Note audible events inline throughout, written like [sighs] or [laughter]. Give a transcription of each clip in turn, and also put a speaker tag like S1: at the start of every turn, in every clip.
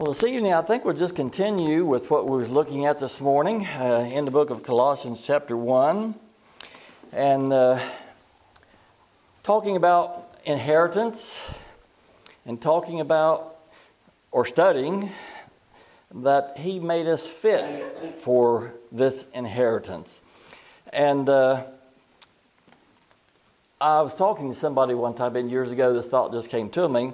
S1: Well, this evening, I think we'll just continue with what we were looking at this morning uh, in the book of Colossians, chapter 1, and uh, talking about inheritance and talking about or studying that He made us fit for this inheritance. And uh, I was talking to somebody one time, been years ago, this thought just came to me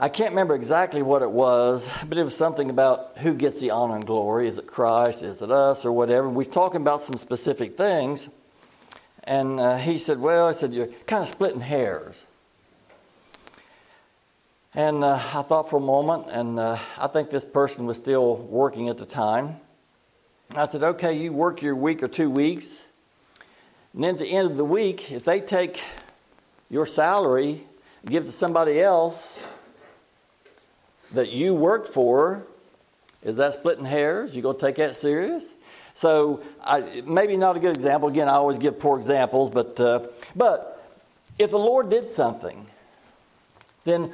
S1: I can't remember exactly what it was, but it was something about who gets the honor and glory. Is it Christ? Is it us? Or whatever. We are talking about some specific things. And uh, he said, Well, I said, You're kind of splitting hairs. And uh, I thought for a moment, and uh, I think this person was still working at the time. I said, Okay, you work your week or two weeks. And then at the end of the week, if they take your salary, give it to somebody else, that you worked for, is that splitting hairs? You gonna take that serious? So I, maybe not a good example. Again, I always give poor examples, but uh, but if the Lord did something, then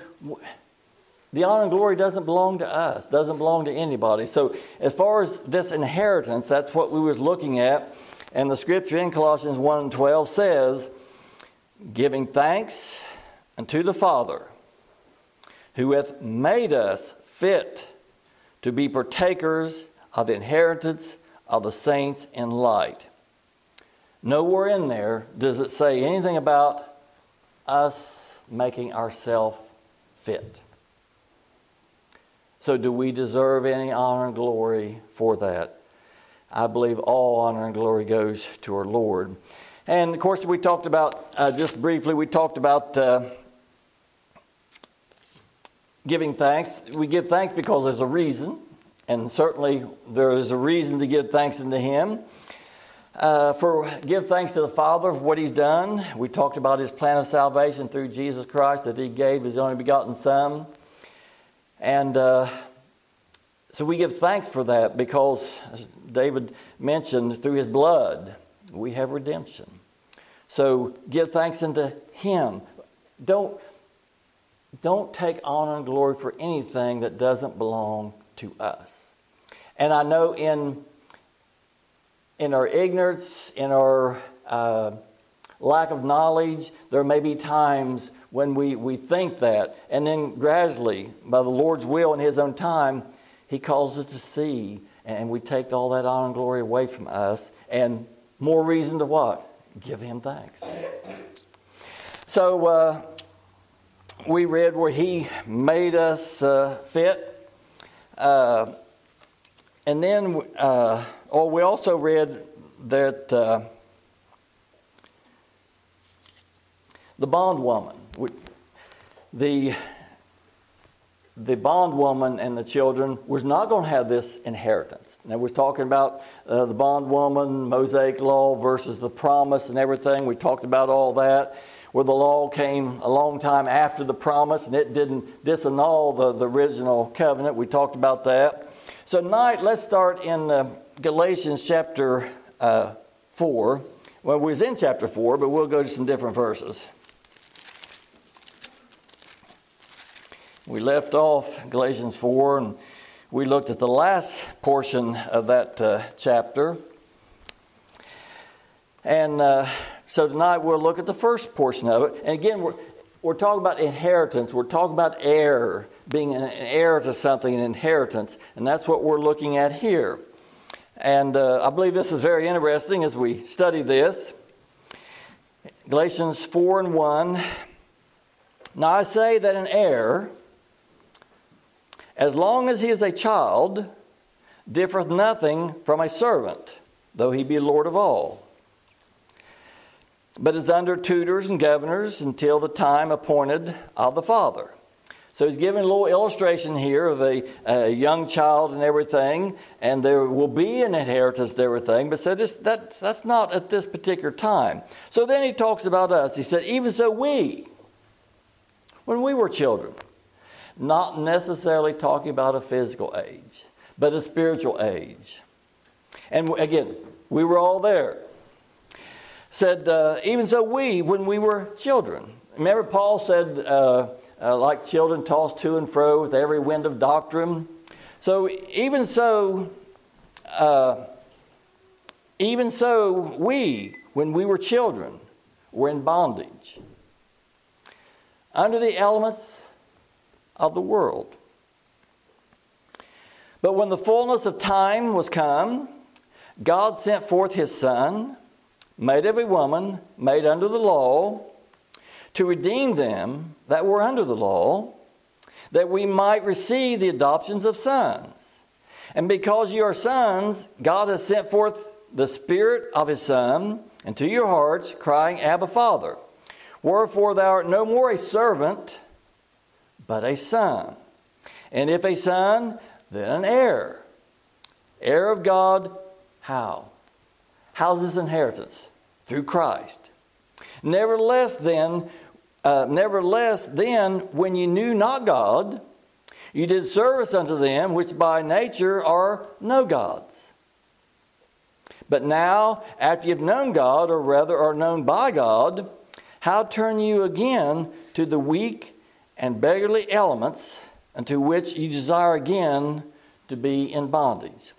S1: the honor and glory doesn't belong to us, doesn't belong to anybody. So as far as this inheritance, that's what we was looking at, and the scripture in Colossians 1 and 12 says, giving thanks unto the Father who hath made us fit to be partakers of the inheritance of the saints in light. Nowhere in there does it say anything about us making ourselves fit. So, do we deserve any honor and glory for that? I believe all honor and glory goes to our Lord. And of course, we talked about, uh, just briefly, we talked about. Uh, giving thanks. We give thanks because there's a reason, and certainly there is a reason to give thanks unto Him. Uh, for give thanks to the Father for what He's done. We talked about His plan of salvation through Jesus Christ that He gave His only begotten Son, and uh, so we give thanks for that because, as David mentioned, through His blood we have redemption. So give thanks unto Him. Don't don't take honor and glory for anything that doesn't belong to us. And I know in, in our ignorance, in our uh, lack of knowledge, there may be times when we, we think that. And then gradually, by the Lord's will and His own time, He calls us to see. And we take all that honor and glory away from us. And more reason to what? Give Him thanks. So, uh, we read where He made us uh, fit. Uh, and then, uh, or we also read that uh, the bondwoman, the the bondwoman and the children was not going to have this inheritance. Now we're talking about uh, the bondwoman, Mosaic law versus the promise and everything. We talked about all that where the law came a long time after the promise and it didn't disannul the, the original covenant. We talked about that. So, tonight, let's start in uh, Galatians chapter uh, 4. Well, we was in chapter 4, but we'll go to some different verses. We left off Galatians 4 and we looked at the last portion of that uh, chapter. And uh, so tonight we'll look at the first portion of it. And again, we're, we're talking about inheritance. We're talking about heir, being an heir to something, an inheritance. And that's what we're looking at here. And uh, I believe this is very interesting as we study this. Galatians 4 and 1. Now I say that an heir, as long as he is a child, differeth nothing from a servant, though he be Lord of all but is under tutors and governors until the time appointed of the father. So he's giving a little illustration here of a, a young child and everything, and there will be an inheritance to everything, but so this, that, that's not at this particular time. So then he talks about us. He said, even so we, when we were children, not necessarily talking about a physical age, but a spiritual age. And again, we were all there said, uh, even so we, when we were children. Remember, Paul said, uh, uh, like children tossed to and fro with every wind of doctrine. So, even so, uh, even so, we, when we were children, were in bondage under the elements of the world. But when the fullness of time was come, God sent forth his Son, made a woman, made under the law, to redeem them that were under the law, that we might receive the adoptions of sons. And because you are sons, God has sent forth the Spirit of his Son into your hearts, crying, Abba, Father. Wherefore thou art no more a servant, but a son. And if a son, then an heir. Heir of God, how? How's this inheritance? Through Christ. Nevertheless, then, uh, nevertheless, then, when you knew not God, you did service unto them which by nature are no gods. But now, after you've known God, or rather are known by God, how turn you again to the weak and beggarly elements unto which you desire again to be in bondage?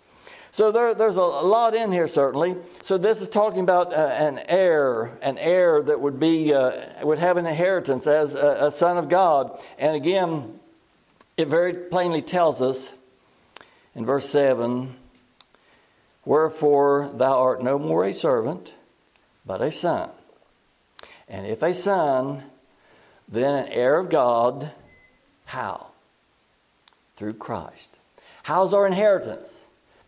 S1: So there, there's a, lot in here, certainly. So this is talking about uh, an heir, an heir that would be uh, would have an inheritance as a, a son of God. And again, it very plainly tells us in verse seven. Wherefore thou art no more a servant, but a son. And if a son, then an heir of God. How? Through Christ. How's our inheritance?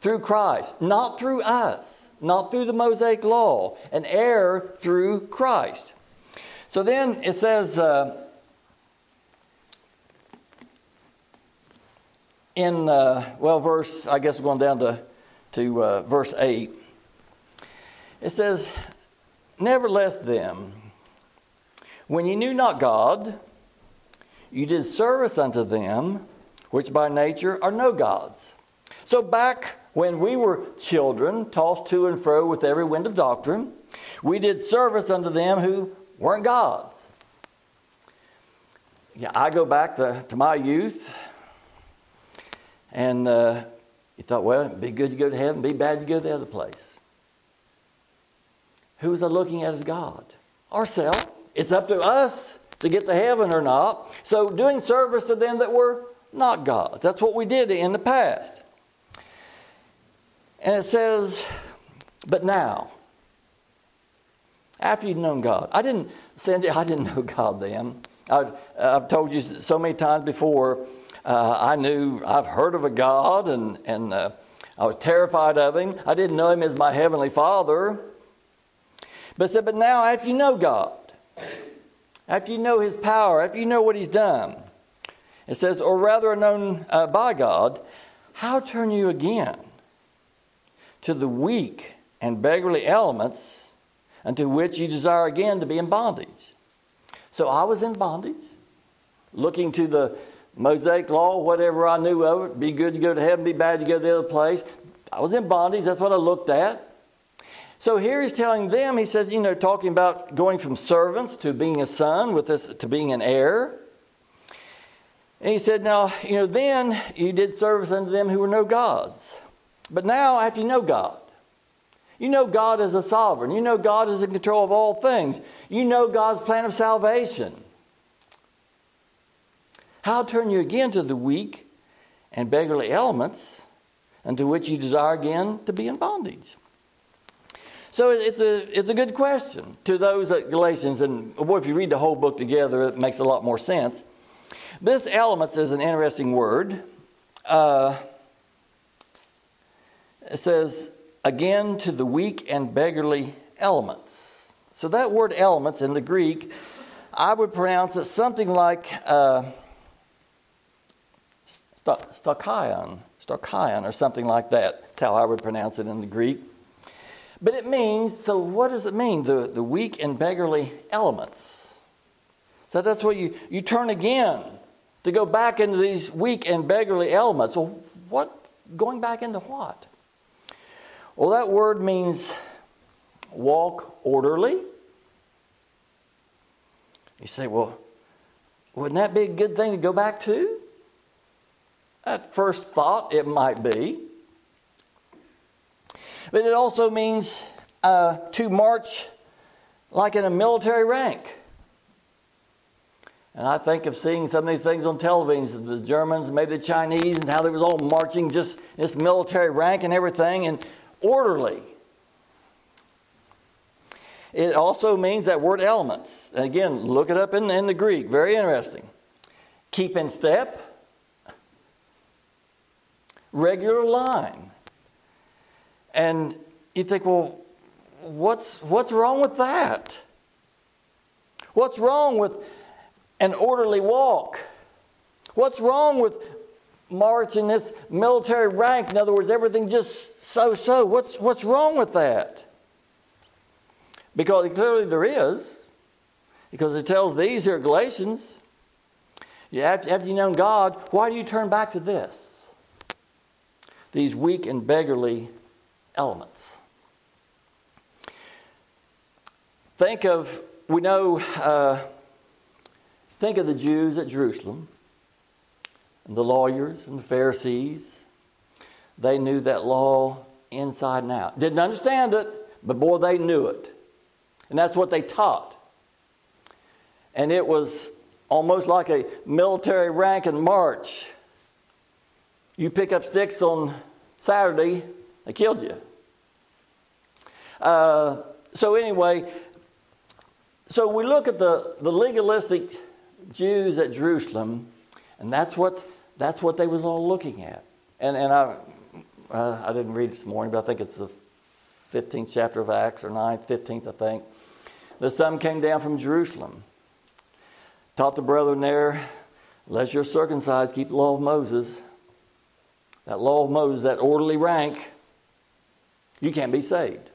S1: Through Christ, not through us, not through the Mosaic law, an heir through Christ. So then it says uh, in, uh, well, verse, I guess we're going down to, to uh, verse 8. It says, Nevertheless, them, when ye knew not God, you did service unto them, which by nature are no gods. So back when we were children, tossed to and fro with every wind of doctrine, we did service unto them who weren't gods. Yeah, I go back to, to my youth, and uh, you thought, well, it'd be good to go to heaven, be bad to go to the other place. Who was I looking at as God? Ourselves. It's up to us to get to heaven or not. So, doing service to them that were not gods. That's what we did in the past. And it says, but now, after you've known God, I didn't, Sandy, I didn't [laughs] know God then. I, have told you so many times before, uh, I knew, I've heard of a God and, and uh, I was terrified of him. I didn't know him as my heavenly Father. But said, but now after you know God, after you know his power, after you know what he's done. It says, or rather known uh, by God, how turn you again to the weak and beggarly elements unto which you desire again to be in bondage? So I was in bondage, looking to the Mosaic law, whatever I knew of it, be good to go to heaven, be bad to go to the other place. I was in bondage, that's what I looked at. So here he's telling them, he says, you know, talking about going from servants to being a son, with this to being an heir. And he said, now, you know, then you did service unto them who were no gods. But now, after you know God, you know God as a sovereign. You know God is in control of all things. You know God's plan of salvation. How turn you again to the weak and beggarly elements, unto which you desire again to be in bondage? So it's a, it's a good question to those at Galatians, and boy, if you read the whole book together, it makes a lot more sense. This elements is an interesting word. Uh, it says, again, to the weak and beggarly elements. So that word elements in the Greek, I would pronounce it something like uh, stokion, stokion, or something like that. That's how I would pronounce it in the Greek. But it means, so what does it mean? The, the weak and beggarly elements. So that's what you, you turn again to go back into these weak and beggarly elements. Well, what, going back into what? Well, that word means walk orderly. You say, well, wouldn't that be a good thing to go back to? At first thought, it might be. But it also means uh, to march like in a military rank. And I think of seeing some of these things on television, the Germans, maybe the Chinese, and how they was all marching just this military rank and everything, and orderly. It also means that word elements. And again, look it up in, in the Greek. Very interesting. Keep in step, regular line. And you think, well, what's, what's wrong with that? What's wrong with an orderly walk? What's wrong with marching this military rank? In other words, everything just so so. What's, what's wrong with that? Because clearly there is. Because it tells these here Galatians, you after, after you know God, why do you turn back to this? These weak and beggarly elements. Think of, we know, uh, think of the Jews at Jerusalem, and the lawyers and the Pharisees. They knew that law inside and out. Didn't understand it, but boy, they knew it. And that's what they taught. And it was almost like a military rank and march. You pick up sticks on Saturday, they killed you. Uh, so, anyway, so we look at the, the legalistic Jews at Jerusalem, and that's what, that's what they was all looking at. And, and I, uh, I didn't read this morning, but I think it's the 15th chapter of Acts, or 9th, 15th, I think. The some came down from Jerusalem, taught the brethren there, unless you're circumcised, keep the law of Moses. That law of Moses, that orderly rank, you can't be saved.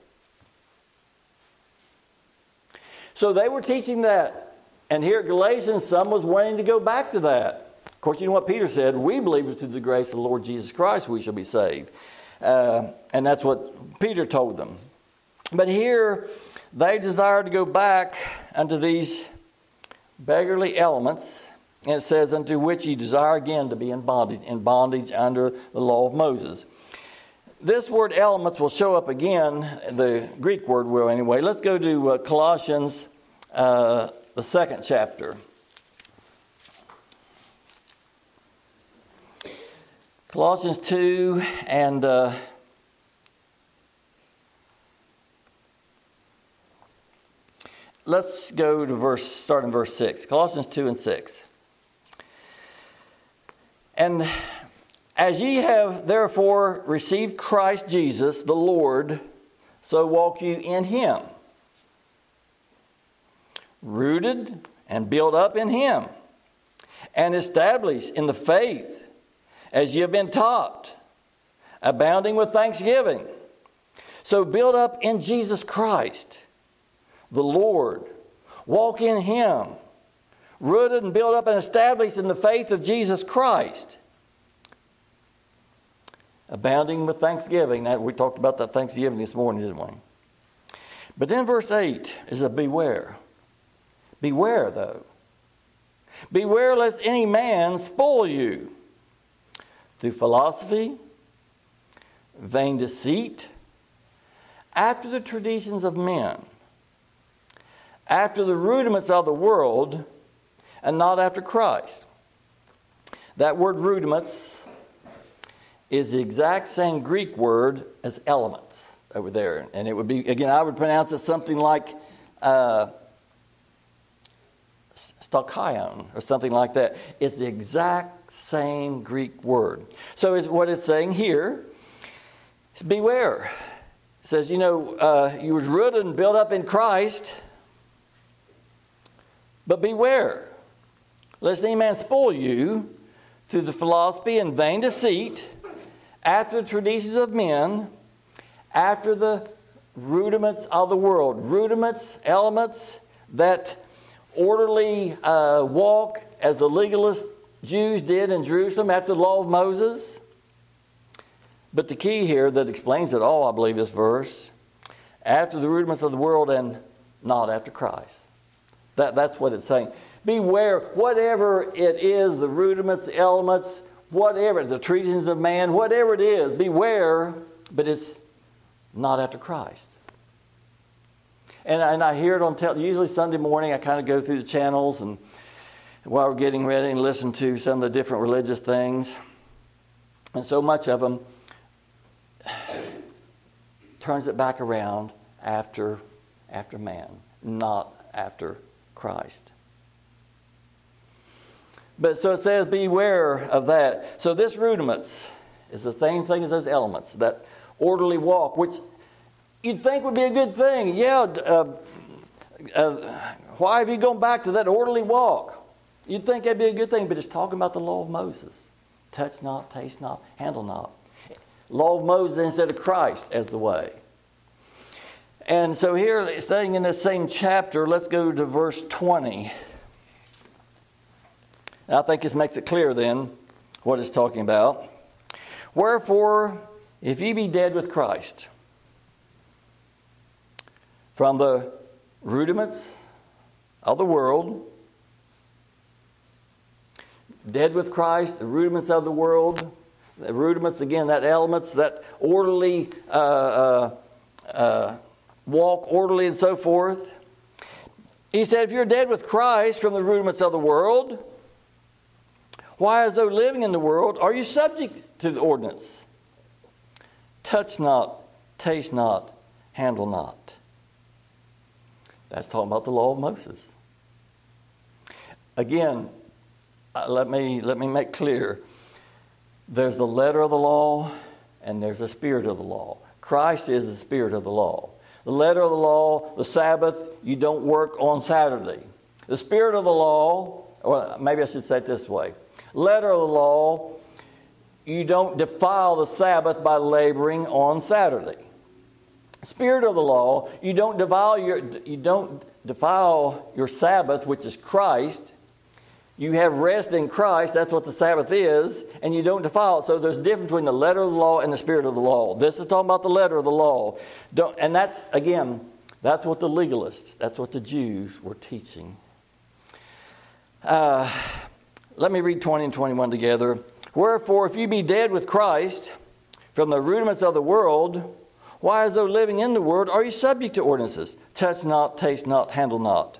S1: So they were teaching that. And here at Galatians, some was wanting to go back to that. Of course, you know what Peter said? We believe that through the grace of the Lord Jesus Christ we shall be saved. Uh, and that's what Peter told them. But here, they desire to go back unto these beggarly elements. And it says, unto which ye desire again to be in bondage, in bondage under the law of Moses. This word elements will show up again, the Greek word will anyway. Let's go to uh, Colossians, uh, the second chapter. Colossians 2 and uh, let's go to verse, start in verse 6. Colossians 2 and 6. And as ye have therefore received Christ Jesus, the Lord, so walk you in him, rooted and built up in him, and established in the faith as you have been taught, abounding with thanksgiving. So build up in Jesus Christ, the Lord. Walk in him, rooted and built up and established in the faith of Jesus Christ abounding with thanksgiving. That we talked about that thanksgiving this morning, didn't we? But then verse 8 is a beware. Beware, though. Beware lest any man spoil you through philosophy, vain deceit, after the traditions of men, after the rudiments of the world, and not after Christ. That word rudiments is the exact same Greek word as elements over there. And it would be, again, I would pronounce it something like uh, or something like that. It's the exact same Greek word. So is what it's saying here is beware. It says, you know, uh, you was rooted and built up in Christ, but beware, lest any man spoil you through the philosophy and vain deceit after the traditions of men, after the rudiments of the world. Rudiments, elements that orderly uh, walk as the legalist Jews did in Jerusalem after the law of Moses. But the key here that explains it all, I believe, this verse after the rudiments of the world and not after Christ. That, that's what it's saying. Beware, whatever it is, the rudiments, the elements, whatever, the treasons of man, whatever it is, beware, but it's not after Christ. And, and I hear it on television. Usually Sunday morning, I kind of go through the channels and while we're getting ready and listen to some of the different religious things. And so much of them turns it back around after, after man, not after Christ. But so it says, beware of that. So this rudiments is the same thing as those elements, that orderly walk, which you'd think would be a good thing. Yeah, uh, uh, why have you gone back to that orderly walk? You'd think that'd be a good thing, but it's talking about the law of Moses. Touch not, taste not, handle not. Law of Moses instead of Christ as the way. And so here, staying in this same chapter, let's go to verse 20. And I think this makes it clear then what it's talking about. Wherefore, if ye be dead with Christ, from the rudiments of the world, dead with Christ, the rudiments of the world, the rudiments, again, that elements, that orderly uh, uh, uh, walk, orderly and so forth. He said, if you're dead with Christ from the rudiments of the world, why, as though living in the world, are you subject to the ordinance? Touch not, taste not, handle not. That's talking about the law of Moses. Again, uh, let me, let me make clear there's the letter of the law and there's the spirit of the law. Christ is the spirit of the law. The letter of the law, the Sabbath, you don't work on Saturday. The spirit of the law, well, maybe I should say it this way letter of the law, you don't defile the Sabbath by laboring on Saturday. Spirit of the law, you don't defile your, you don't defile your Sabbath, which is Christ. You have rest in Christ, that's what the Sabbath is, and you don't defile it. So there's a difference between the letter of the law and the spirit of the law. This is talking about the letter of the law. Don't, and that's, again, that's what the legalists, that's what the Jews were teaching. Uh, let me read 20 and 21 together. Wherefore, if you be dead with Christ from the rudiments of the world, why, as though living in the world, are you subject to ordinances? Touch not, taste not, handle not.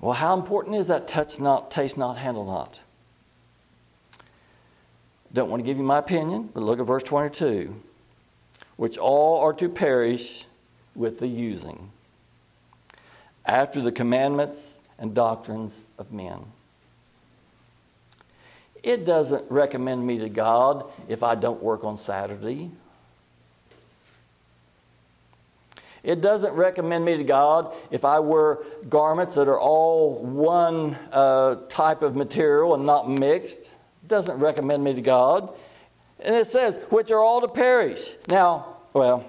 S1: Well, how important is that touch not, taste not, handle not? Don't want to give you my opinion, but look at verse 22. Which all are to perish with the using, after the commandments and doctrines of men. It doesn't recommend me to God if I don't work on Saturday. It doesn't recommend me to God if I wear garments that are all one uh, type of material and not mixed. It doesn't recommend me to God. And it says, which are all to perish. Now, well,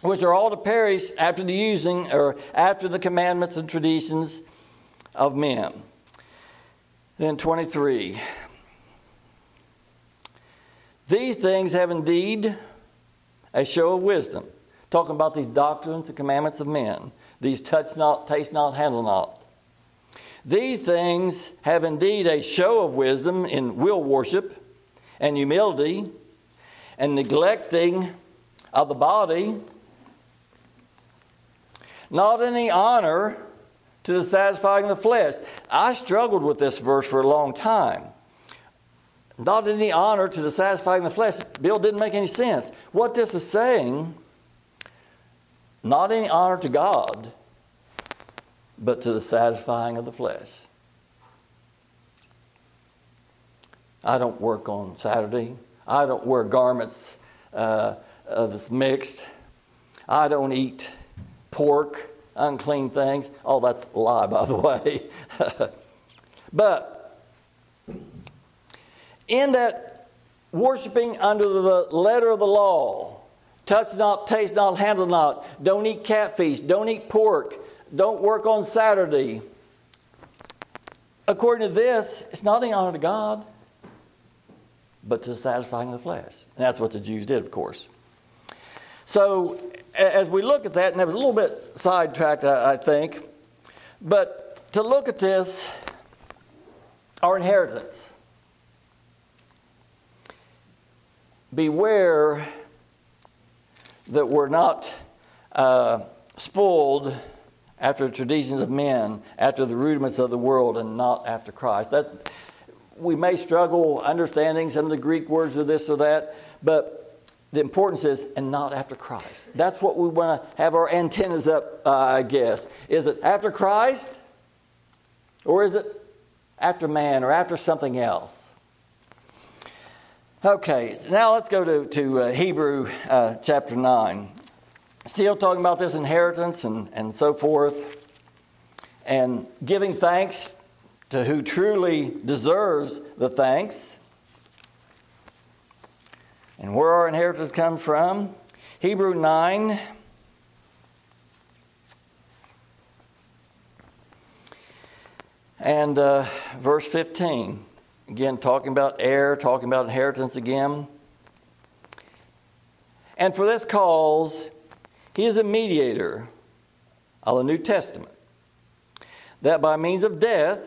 S1: which are all to perish after the using or after the commandments and traditions of men. Then 23. These things have indeed a show of wisdom. Talking about these doctrines and commandments of men. These touch not, taste not, handle not. These things have indeed a show of wisdom in will worship and humility and neglecting of the body, not any honor to the satisfying of the flesh. I struggled with this verse for a long time. Not any honor to the satisfying the flesh. Bill didn't make any sense. What this is saying, not any honor to God, but to the satisfying of the flesh. I don't work on Saturday. I don't wear garments uh, mixed. I don't eat pork, unclean things. Oh, that's a lie, by the [laughs] way. but in that worshiping under the letter of the law, touch not, taste not, handle not, don't eat catfish, don't eat pork, don't work on Saturday. According to this, it's not an honor to God, but to satisfying the flesh. And that's what the Jews did, of course. So, as we look at that, and that was a little bit sidetracked, I think, but to look at this, our inheritance. Beware that we're not uh, spoiled after the traditions of men, after the rudiments of the world, and not after Christ. That we may struggle understanding some of the Greek words of this or that, but the importance is, and not after Christ. That's what we want to have our antennas up, uh, I guess. Is it after Christ? Or is it after man or after something else? Okay, so now let's go to, to uh, Hebrew uh, chapter 9. Still talking about this inheritance and, and so forth, and giving thanks to who truly deserves the thanks and where our inheritance comes from. Hebrew 9. And uh, verse 15. Again, talking about heir, talking about inheritance again. And for this cause, he is a mediator of the New Testament, that by means of death,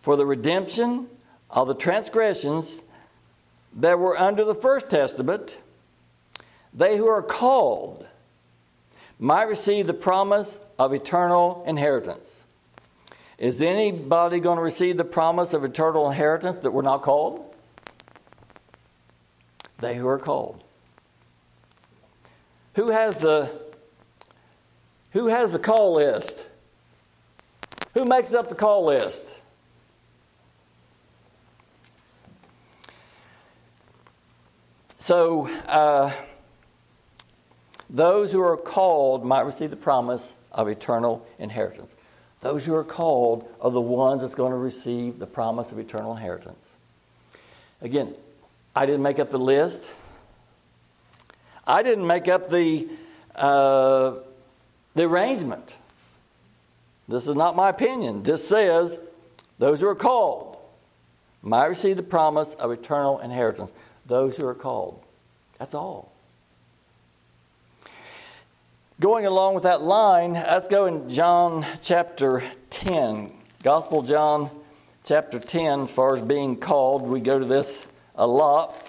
S1: for the redemption of the transgressions that were under the first testament, they who are called might receive the promise of eternal inheritance. Is anybody going to receive the promise of eternal inheritance that we're not called? They who are called. Who has the who has the call list? Who makes up the call list? So, uh, those who are called might receive the promise of eternal inheritance. Those who are called are the ones that's going to receive the promise of eternal inheritance. Again, I didn't make up the list. I didn't make up the, uh, the arrangement. This is not my opinion. This says those who are called might receive the promise of eternal inheritance those who are called. That's all. Going along with that line, let's go in John chapter 10. Gospel John chapter 10, as far as being called, we go to this a lot,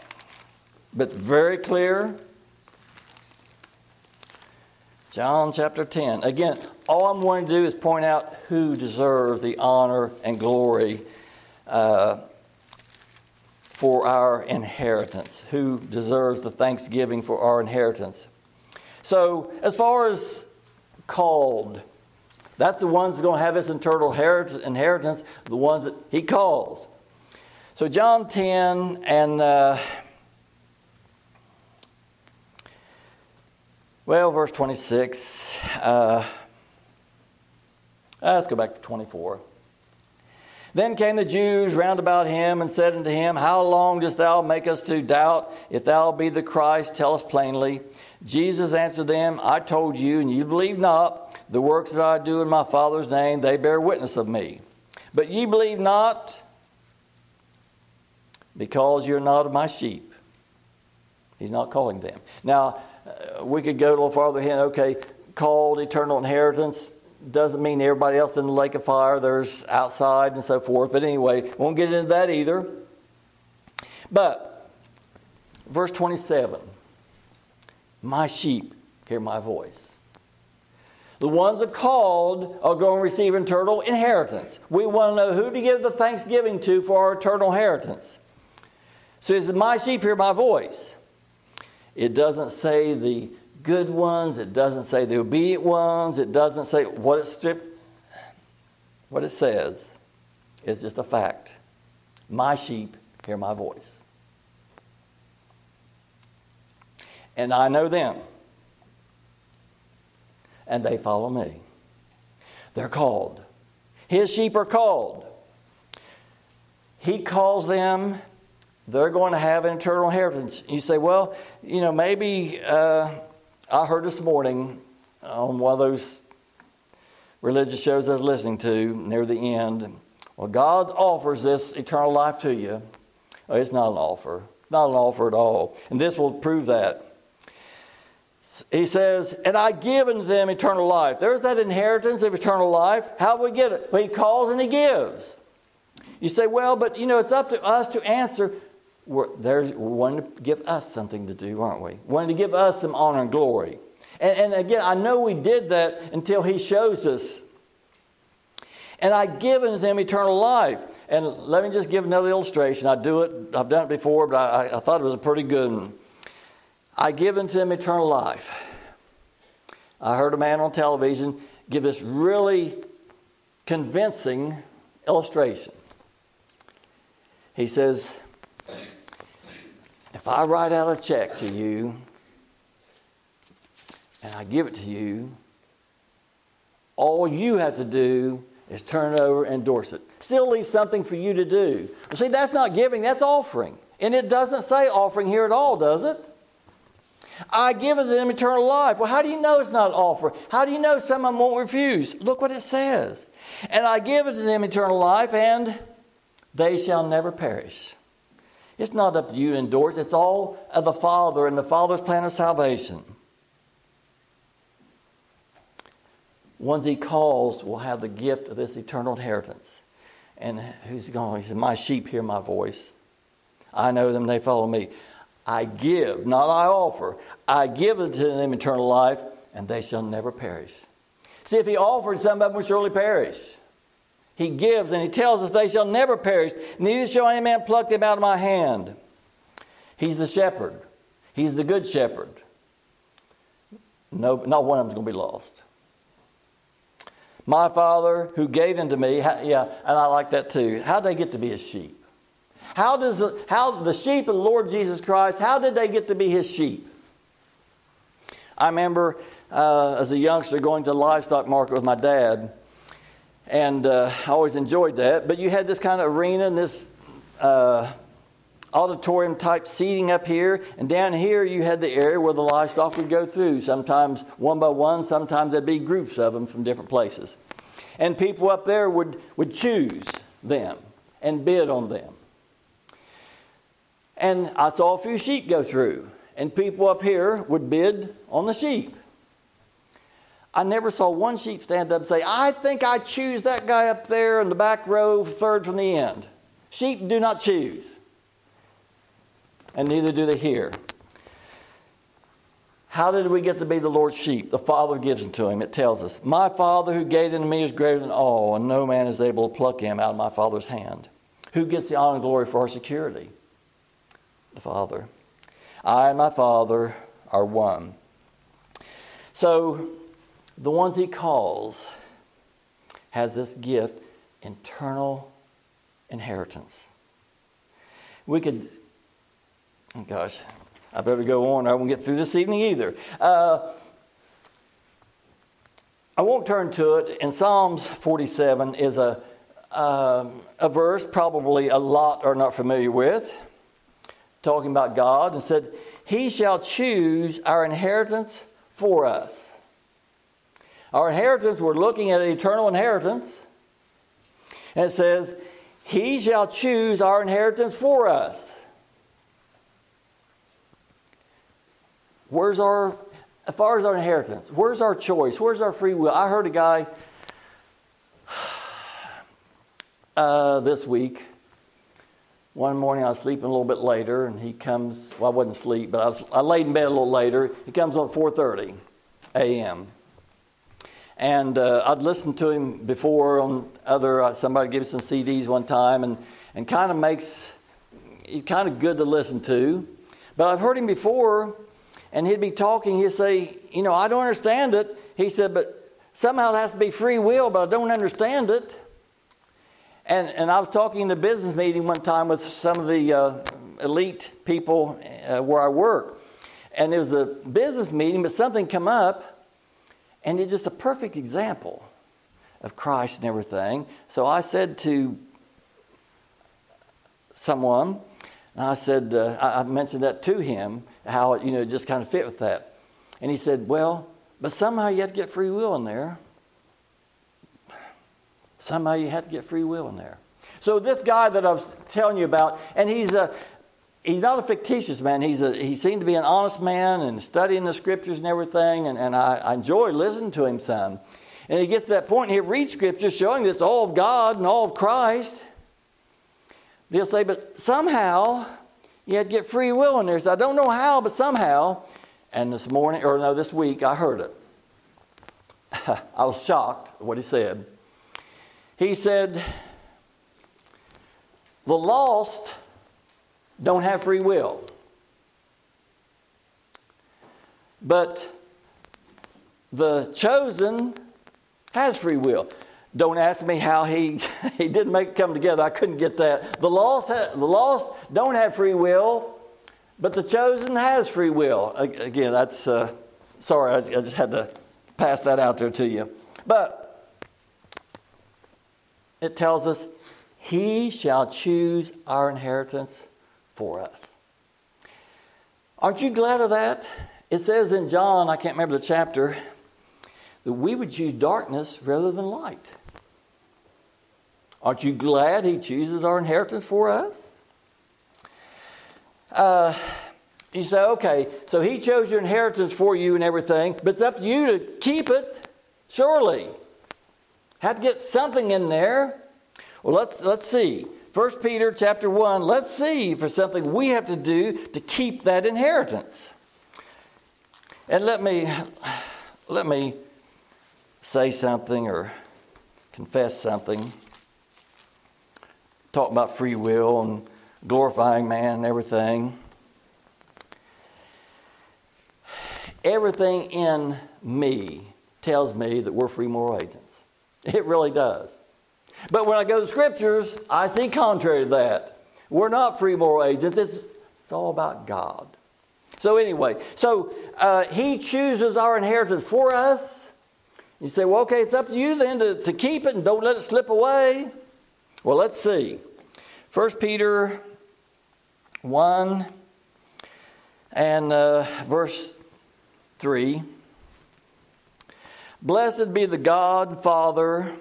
S1: but very clear. John chapter 10. Again, all I'm wanting to do is point out who deserves the honor and glory uh, for our inheritance, who deserves the thanksgiving for our inheritance. So, as far as called, that's the ones that are going to have this eternal inheritance, the ones that he calls. So, John 10 and, uh, well, verse 26. Uh, let's go back to 24. Then came the Jews round about him and said unto him, How long dost thou make us to doubt? If thou be the Christ, tell us plainly. Jesus answered them, I told you, and you believe not. The works that I do in my Father's name, they bear witness of me. But ye believe not, because you're not of my sheep. He's not calling them. Now, uh, we could go a little farther ahead. Okay, called eternal inheritance doesn't mean everybody else in the lake of fire, there's outside and so forth. But anyway, won't get into that either. But, verse 27 My sheep hear my voice. The ones that are called are going to receive eternal inheritance. We want to know who to give the thanksgiving to for our eternal inheritance. So it says, My sheep hear my voice. It doesn't say the good ones. It doesn't say the obedient ones. It doesn't say what it stripped. What it says is just a fact. My sheep hear my voice. And I know them. And they follow me. They're called. His sheep are called. He calls them. They're going to have an eternal inheritance. You say, well, you know, maybe uh, I heard this morning on one of those religious shows I was listening to near the end. Well, God offers this eternal life to you. Oh, it's not an offer, not an offer at all. And this will prove that. He says, and I give unto them eternal life. There's that inheritance of eternal life. How do we get it? Well, he calls and he gives. You say, well, but you know, it's up to us to answer. We're, there's, wanting to give us something to do, aren't we? Wanting to give us some honor and glory. And, and again, I know we did that until he shows us. And I give unto them eternal life. And let me just give another illustration. I do it, I've done it before, but I, I thought it was a pretty good one. I give unto them eternal life. I heard a man on television give this really convincing illustration. He says, If I write out a check to you and I give it to you, all you have to do is turn it over and endorse it. Still leaves something for you to do. Well, see, that's not giving, that's offering. And it doesn't say offering here at all, does it? I give it to them eternal life. Well, how do you know it's not an offer? How do you know someone won't refuse? Look what it says. And I give it to them eternal life, and they shall never perish. It's not up to you to endorse, it's all of the Father and the Father's plan of salvation. Ones he calls will have the gift of this eternal inheritance. And who's going? He said, My sheep hear my voice. I know them, they follow me. I give, not I offer. I give to them eternal life, and they shall never perish. See, if he offered, some of them would surely perish. He gives, and he tells us they shall never perish, neither shall any man pluck them out of my hand. He's the shepherd. He's the good shepherd. No, not one of them's going to be lost. My Father who gave them to me, yeah, and I like that too. How did they get to be his sheep? How does the, how the sheep of the Lord Jesus Christ, how did they get to be his sheep? I remember uh, as a youngster going to the livestock market with my dad, and uh, I always enjoyed that. But you had this kind of arena and this uh, auditorium type seating up here, and down here you had the area where the livestock would go through, sometimes one by one, sometimes there'd be groups of them from different places. And people up there would, would choose them and bid on them. And I saw a few sheep go through, and people up here would bid on the sheep. I never saw one sheep stand up and say, I think I choose that guy up there in the back row, third from the end. Sheep do not choose, and neither do they hear. How did we get to be the Lord's sheep? The Father gives them to him. It tells us, My Father who gave them to me is greater than all, and no man is able to pluck him out of my Father's hand. Who gets the honor and glory for our security? The Father. I and my Father are one. So, the ones he calls has this gift, internal inheritance. We could, oh gosh, I better go on. I won't get through this evening either. Uh, I won't turn to it. In Psalms 47 is a, um, a verse probably a lot are not familiar with talking about God, and said, He shall choose our inheritance for us. Our inheritance, we're looking at an eternal inheritance. And it says, He shall choose our inheritance for us. Where's our, as far as our inheritance, where's our choice? Where's our free will? I heard a guy [sighs] uh, this week one morning I was sleeping a little bit later, and he comes. Well, I wasn't asleep, but I, was, I laid in bed a little later. He comes on 4:30 a.m. And uh, I'd listened to him before on other. Uh, somebody gave me some CDs one time, and and kind of makes he's kind of good to listen to. But I've heard him before, and he'd be talking. He'd say, "You know, I don't understand it." He said, "But somehow it has to be free will, but I don't understand it." And, and I was talking in a business meeting one time with some of the uh, elite people uh, where I work. And it was a business meeting, but something come up, and it's just a perfect example of Christ and everything. So I said to someone, and I said, uh, I mentioned that to him, how it, you know, just kind of fit with that. And he said, Well, but somehow you have to get free will in there. Somehow you had to get free will in there. So this guy that I was telling you about, and he's a he's not a fictitious man. He's a, he seemed to be an honest man and studying the scriptures and everything, and, and I, I enjoy listening to him some. And he gets to that point, and he reads scriptures showing that it's all of God and all of Christ. They'll say, but somehow you had to get free will in there. So I don't know how, but somehow. And this morning, or no, this week, I heard it. [laughs] I was shocked at what he said. He said, The lost don't have free will. But the chosen has free will. Don't ask me how he, [laughs] he didn't make it come together. I couldn't get that. The lost, the lost don't have free will, but the chosen has free will. Again, that's, uh, sorry, I, I just had to pass that out there to you. But it tells us, He shall choose our inheritance for us. Aren't you glad of that? It says in John, I can't remember the chapter, that we would choose darkness rather than light. Aren't you glad He chooses our inheritance for us? Uh, you say, okay, so He chose your inheritance for you and everything, but it's up to you to keep it, surely. Have to get something in there. Well, let's, let's see. 1 Peter chapter 1, let's see for something we have to do to keep that inheritance. And let me let me say something or confess something. Talk about free will and glorifying man and everything. Everything in me tells me that we're free moral agents. [laughs] It really does. But when I go to scriptures, I see contrary to that. We're not free moral agents. It's, it's all about God. So anyway, so uh, He chooses our inheritance for us. You say, well, okay, it's up to you then to, to keep it and don't let it slip away. Well, let's see. 1 Peter 1 and uh, verse 3. Blessed be the God, Father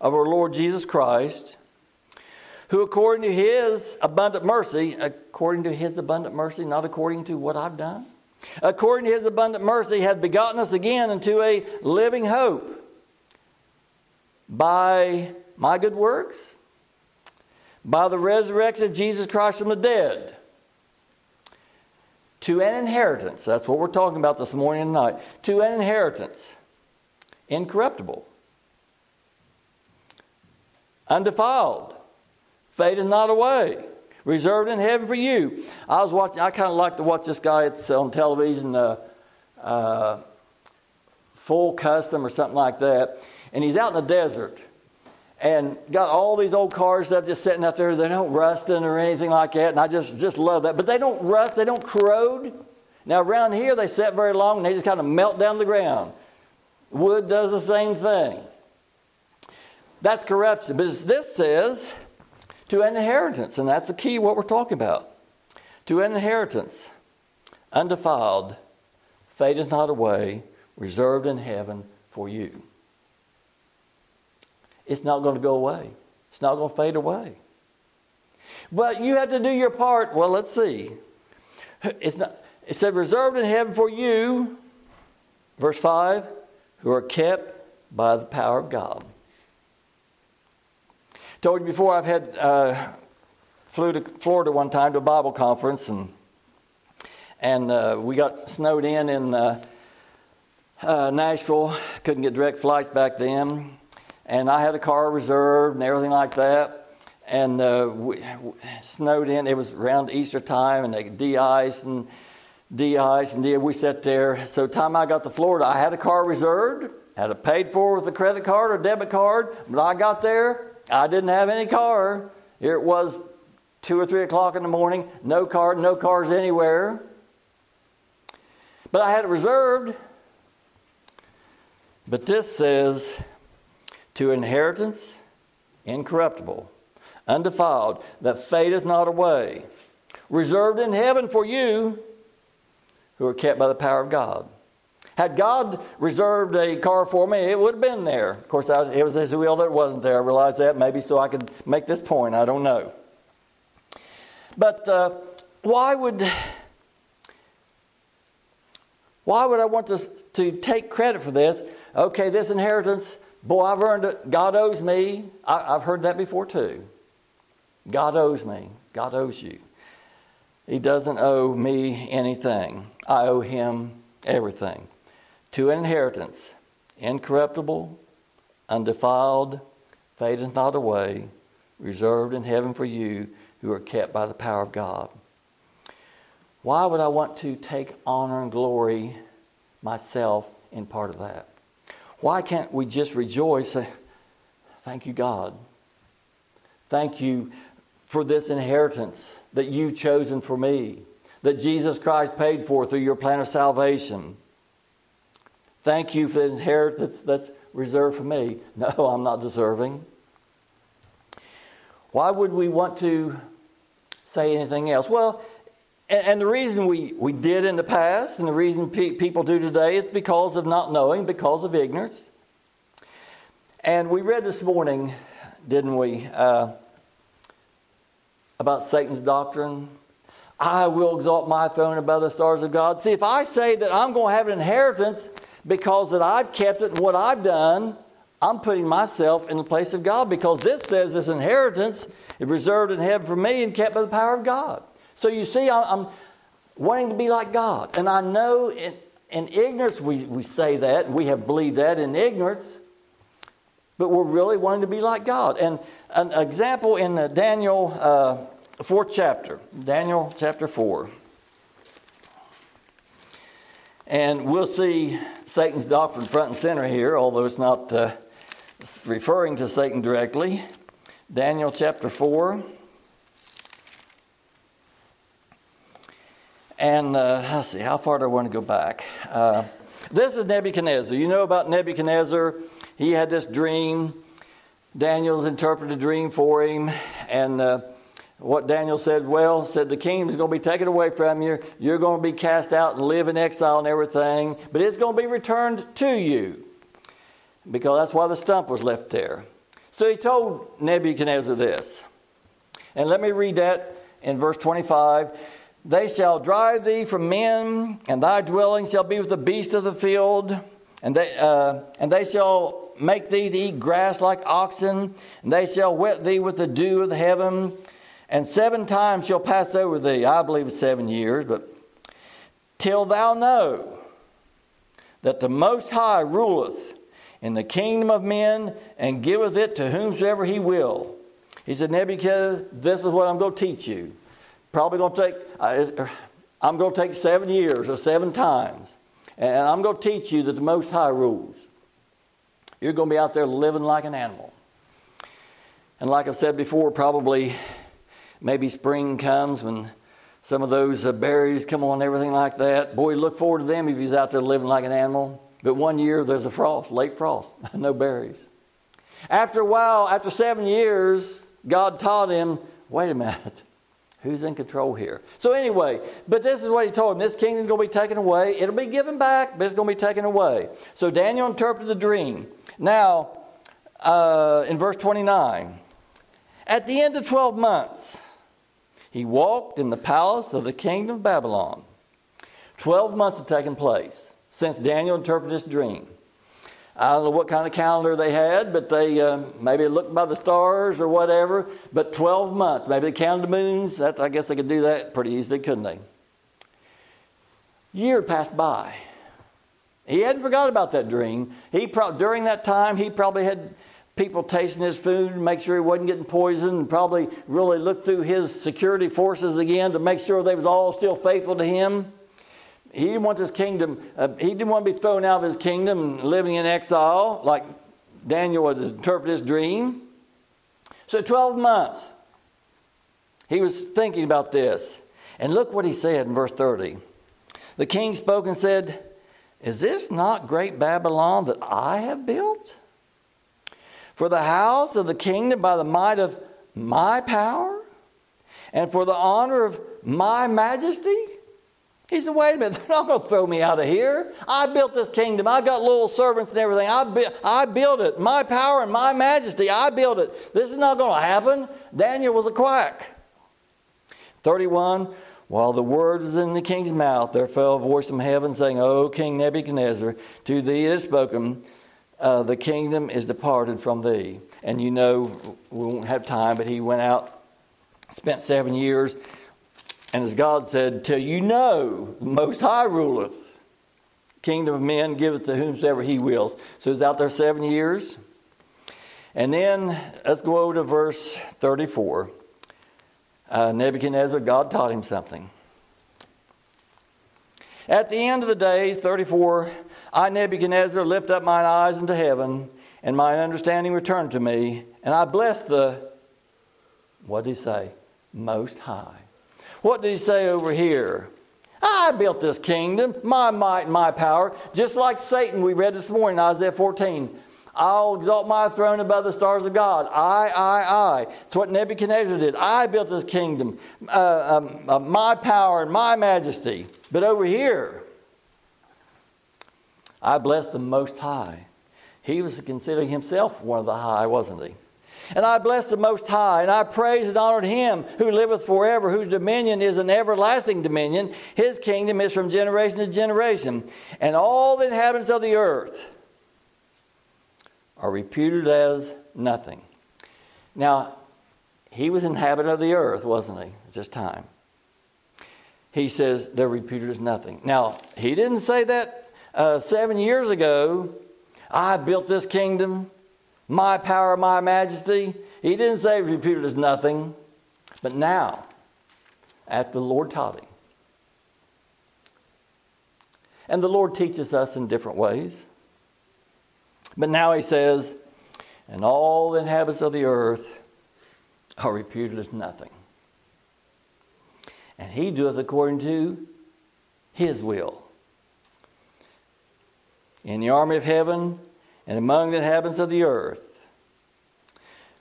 S1: of our Lord Jesus Christ, who according to his abundant mercy, according to his abundant mercy, not according to what I've done, according to his abundant mercy, hath begotten us again into a living hope by my good works, by the resurrection of Jesus Christ from the dead, to an inheritance. That's what we're talking about this morning and night. To an inheritance, incorruptible undefiled, fading not away, reserved in heaven for you. I was watching. I kind of like to watch this guy. It's on television, uh, uh, full custom or something like that, and he's out in the desert. And got all these old cars that just sitting out there. They don't rusting or anything like that. And I just, just love that. But they don't rust. They don't corrode. Now around here they sit very long and they just kind of melt down the ground. Wood does the same thing. That's corruption. But this says to an inheritance, and that's the key what we're talking about. To an inheritance, undefiled, fadeth not away, reserved in heaven for you. It's not going to go away. It's not going to fade away. But you have to do your part. Well, let's see. It's not, it said, reserved in heaven for you, verse 5, who are kept by the power of God. Told you before, I've had uh, flew to Florida one time to a Bible conference, and and uh, we got snowed in in uh, uh, Nashville. Couldn't get direct flights back then, and I had a car reserved and everything like that. And uh, we, we snowed in. It was around Easter time, and they de-ice and de-ice and de- we sat there. So time I got to Florida, I had a car reserved, had it paid for with a credit card or debit card. But I got there, I didn't have any car. Here it was two or three o'clock in the morning, no car, no cars anywhere. But I had it reserved. But this says, to inheritance incorruptible, undefiled, that fadeth not away, reserved in heaven for you who are kept by the power of God. Had God reserved a car for me, it would have been there. Of course, I, it was His will that it wasn't there. I realized that maybe so I could make this point. I don't know. But uh, why would why would I want to, to take credit for this? Okay, this inheritance, boy, I've earned it. God owes me. I, I've heard that before too. God owes me. God owes you. He doesn't owe me anything. I owe him everything. To an inheritance, incorruptible, undefiled, fadeth not away, reserved in heaven for you who are kept by the power of God. Why would I want to take honor and glory myself in part of that? Why can't we just rejoice? Thank you, God. Thank you for this inheritance that you've chosen for me, that Jesus Christ paid for through your plan of salvation. Thank you for the inheritance that's reserved for me. [laughs] No, I'm not deserving. Why would we want to say anything else? Well, and, the reason we, we did in the past and the reason pe- people do today is because of not knowing, because of ignorance. And we read this morning, didn't we, uh, about Satan's doctrine? I will exalt my throne above the stars of God. See, if I say that I'm going to have an inheritance because that I've kept it and what I've done, I'm putting myself in the place of God because this says this inheritance is reserved in heaven for me and kept by the power of God. So you see, I'm wanting to be like God. And I know in, in ignorance we, we say that, we have believed that in ignorance, but we're really wanting to be like God. And an example in Daniel, uh, fourth chapter, Daniel chapter 4. And we'll see Satan's doctrine front and center here, although it's not uh, referring to Satan directly. Daniel chapter 4. And uh, let's see, how far do I want to go back? Uh, this is Nebuchadnezzar. You know about Nebuchadnezzar. He had this dream. Daniel's interpreted a dream for him. And uh, what Daniel said, well, said the kingdom's going to be taken away from you. You're going to be cast out and live in exile and everything. But it's going to be returned to you. Because that's why the stump was left there. So he told Nebuchadnezzar this. And let me read that in verse 25. They shall drive thee from men, and thy dwelling shall be with the beasts of the field, and they, uh, and they shall make thee to eat grass like oxen, and they shall wet thee with the dew of the heaven, and seven times shall pass over thee. I believe it's seven years, but till thou know that the Most High ruleth in the kingdom of men and giveth it to whomsoever he will. He said, Nebuchadnezzar, this is what I'm going to teach you. Probably going to take, uh, I'm going to take seven years or seven times. And I'm going to teach you that the Most High rules. You're going to be out there living like an animal. And like I've said before, probably maybe spring comes when some of those uh, berries come on everything like that. Boy, look forward to them if he's out there living like an animal. But one year there's a frost, late frost, [laughs] no berries. After a while, after seven years, God taught him wait a minute, Who's in control here? So, anyway, but this is what he told him this kingdom's going to be taken away. It'll be given back, but it's going to be taken away. So, Daniel interpreted the dream. Now, uh, in verse 29, at the end of 12 months, he walked in the palace of the kingdom of Babylon. 12 months had taken place since Daniel interpreted this dream. I don't know what kind of calendar they had, but they uh, maybe looked by the stars or whatever. But 12 months, maybe they counted the moons. That, I guess they could do that pretty easily, couldn't they? Year passed by. He hadn't forgot about that dream. He pro- during that time, he probably had people tasting his food and make sure he wasn't getting poisoned, and probably really looked through his security forces again to make sure they was all still faithful to him. He didn't want this kingdom, uh, he didn't want to be thrown out of his kingdom and living in exile like Daniel would interpret his dream. So, 12 months, he was thinking about this. And look what he said in verse 30. The king spoke and said, Is this not great Babylon that I have built? For the house of the kingdom by the might of my power, and for the honor of my majesty? He said, wait a minute, [laughs] they're not going to throw me out of here. I built this kingdom. I got little servants and everything. I, bu- I built it. My power and my majesty, I built it. This is not going to happen. Daniel was a quack. 31. While the word was in the king's mouth, there fell a voice from heaven saying, O King Nebuchadnezzar, to thee it is spoken, uh, the kingdom is departed from thee. And you know, we won't have time, but he went out, spent seven years, and as God said, Till you know, the Most High ruleth. Kingdom of men giveth to whomsoever he wills. So he's out there seven years. And then let's go over to verse 34 uh, Nebuchadnezzar, God taught him something. At the end of the days, 34, I, Nebuchadnezzar, lift up mine eyes into heaven, and my understanding returned to me, and I blessed the, what did he say? Most High. What did he say over here? I built this kingdom, my might and my power, just like Satan we read this morning, Isaiah 14. I'll exalt my throne above the stars of God. I, I, I. It's what Nebuchadnezzar did. I built this kingdom, uh, um, uh, my power and my majesty. But over here, I blessed the Most High. He was considering himself one of the high, wasn't he? And I blessed the Most High, and I praised and honored him who liveth forever, whose dominion is an everlasting dominion. His kingdom is from generation to generation. And all the inhabitants of the earth are reputed as nothing. Now, he was inhabitant of the earth, wasn't he? It's just time. He says they're reputed as nothing. Now, he didn't say that uh, seven years ago. I built this kingdom, my power, my majesty. He didn't say reputed as nothing. But now, after the Lord taught him, and the Lord teaches us in different ways. But now he says, and all the inhabitants of the earth are reputed as nothing. And he doeth according to his will. In the army of heaven and among the inhabitants of the earth.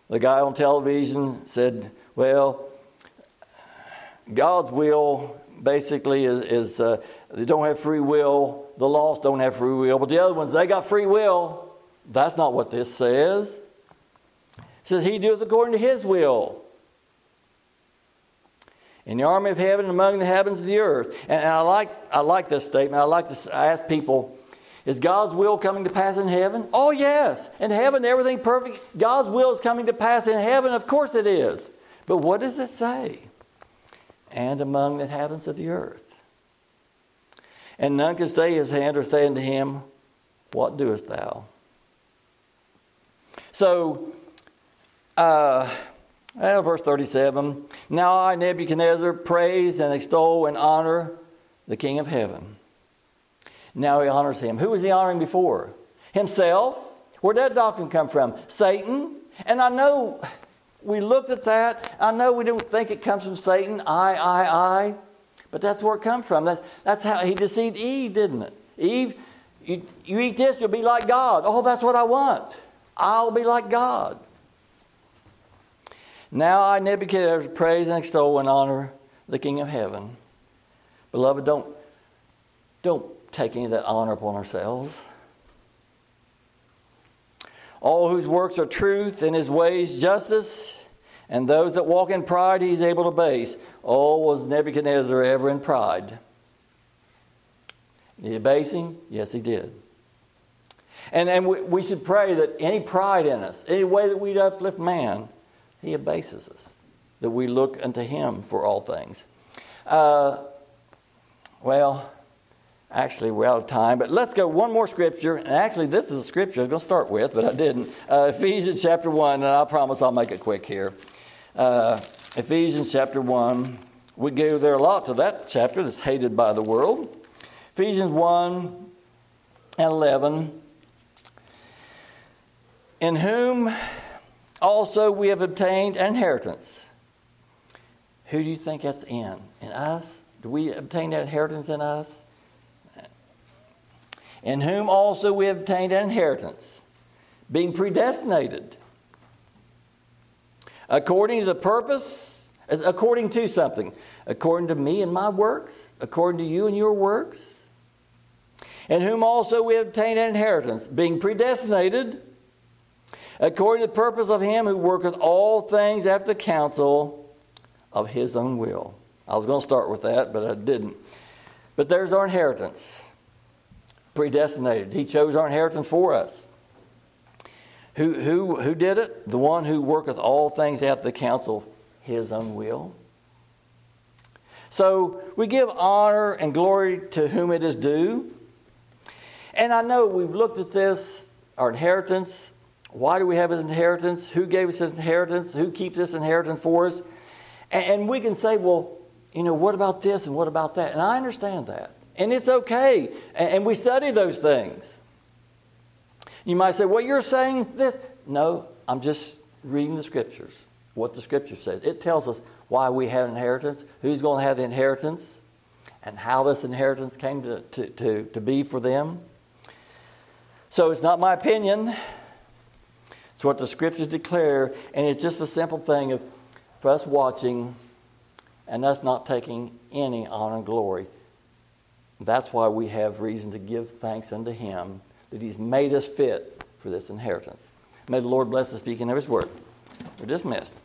S1: The guy on television said, Well, God's will basically is, is uh, they don't have free will. The lost don't have free will. But the other ones, they got free will. That's not what this says. It says, He doeth according to His will. In the army of heaven and among the heavens of the earth. And, I, like, I like this statement. I like to ask people, is God's will coming to pass in heaven? Oh, yes. In heaven, everything perfect. God's will is coming to pass in heaven. Of course it is. But what does it say? And among the inhabitants of the earth. And none can stay his hand or say unto him, What doest thou? So, uh, verse 37 Now I, Nebuchadnezzar, praise and extol and honor the King of heaven. Now he honors him. Who was he honoring before? Himself. Where'd that doctrine come from? Satan. And I know we looked at that. I know we don't think it comes from Satan. I, I, I. But that's where it comes from. That's, that's how he deceived Eve, didn't it? Eve, you, you eat this, you'll be like God. Oh, that's what I want. I'll be like God. Now I, Nebuchadnezzar, praise and extol and honor the King of heaven. Beloved, don't, don't of that honor upon ourselves. All whose works are truth and his ways justice, and those that walk in pride he's able to base. Oh, was Nebuchadnezzar ever in pride? Did he base him? Yes, he did. And, and we, we should pray that any pride in us, any way that we uplift man, he abases us, that we look unto him for all things. Uh, well, actually, we're out of time, but let's go one more scripture. And actually, this is a scripture I was going to start with, but I didn't. Uh, Ephesians chapter 1, and I promise I'll make it quick here. Uh, Ephesians chapter 1. We go there a lot to that chapter that's hated by the world. Ephesians 1 and 11 in whom also we have obtained an inheritance. Who do you think that's in? In us? Do we obtain that inheritance in us? In whom also we have obtained an inheritance, being predestinated according to the purpose, according to something, according to me and my works, according to you and your works, in whom also we have obtained an inheritance, being predestinated according to the purpose of him who worketh all things after the counsel of his own will. I was going to start with that, but I didn't. But there's our inheritance. Predestinated. He chose our inheritance for us. Who, who, who did it? The one who worketh all things after the counsel of his own will. So we give honor and glory to whom it is due. And I know we've looked at this, our inheritance. Why do we have his inheritance? Who gave us his inheritance? Who keeps this inheritance for us? And, and we can say, well, you know, what about this and what about that? And I understand that. And it's okay. And, we study those things. You might say, well, you're saying this. No, I'm just reading the scriptures, what the scripture says. It tells us why we have inheritance, who's going to have the inheritance, and how this inheritance came to, to, to, to be for them. So it's not my opinion. It's what the scriptures declare, and it's just a simple thing of for us watching and us not taking any honor and glory. That's why we have reason to give thanks unto Him that He's made us fit for this inheritance. May the Lord bless the speaking of His word. We're dismissed.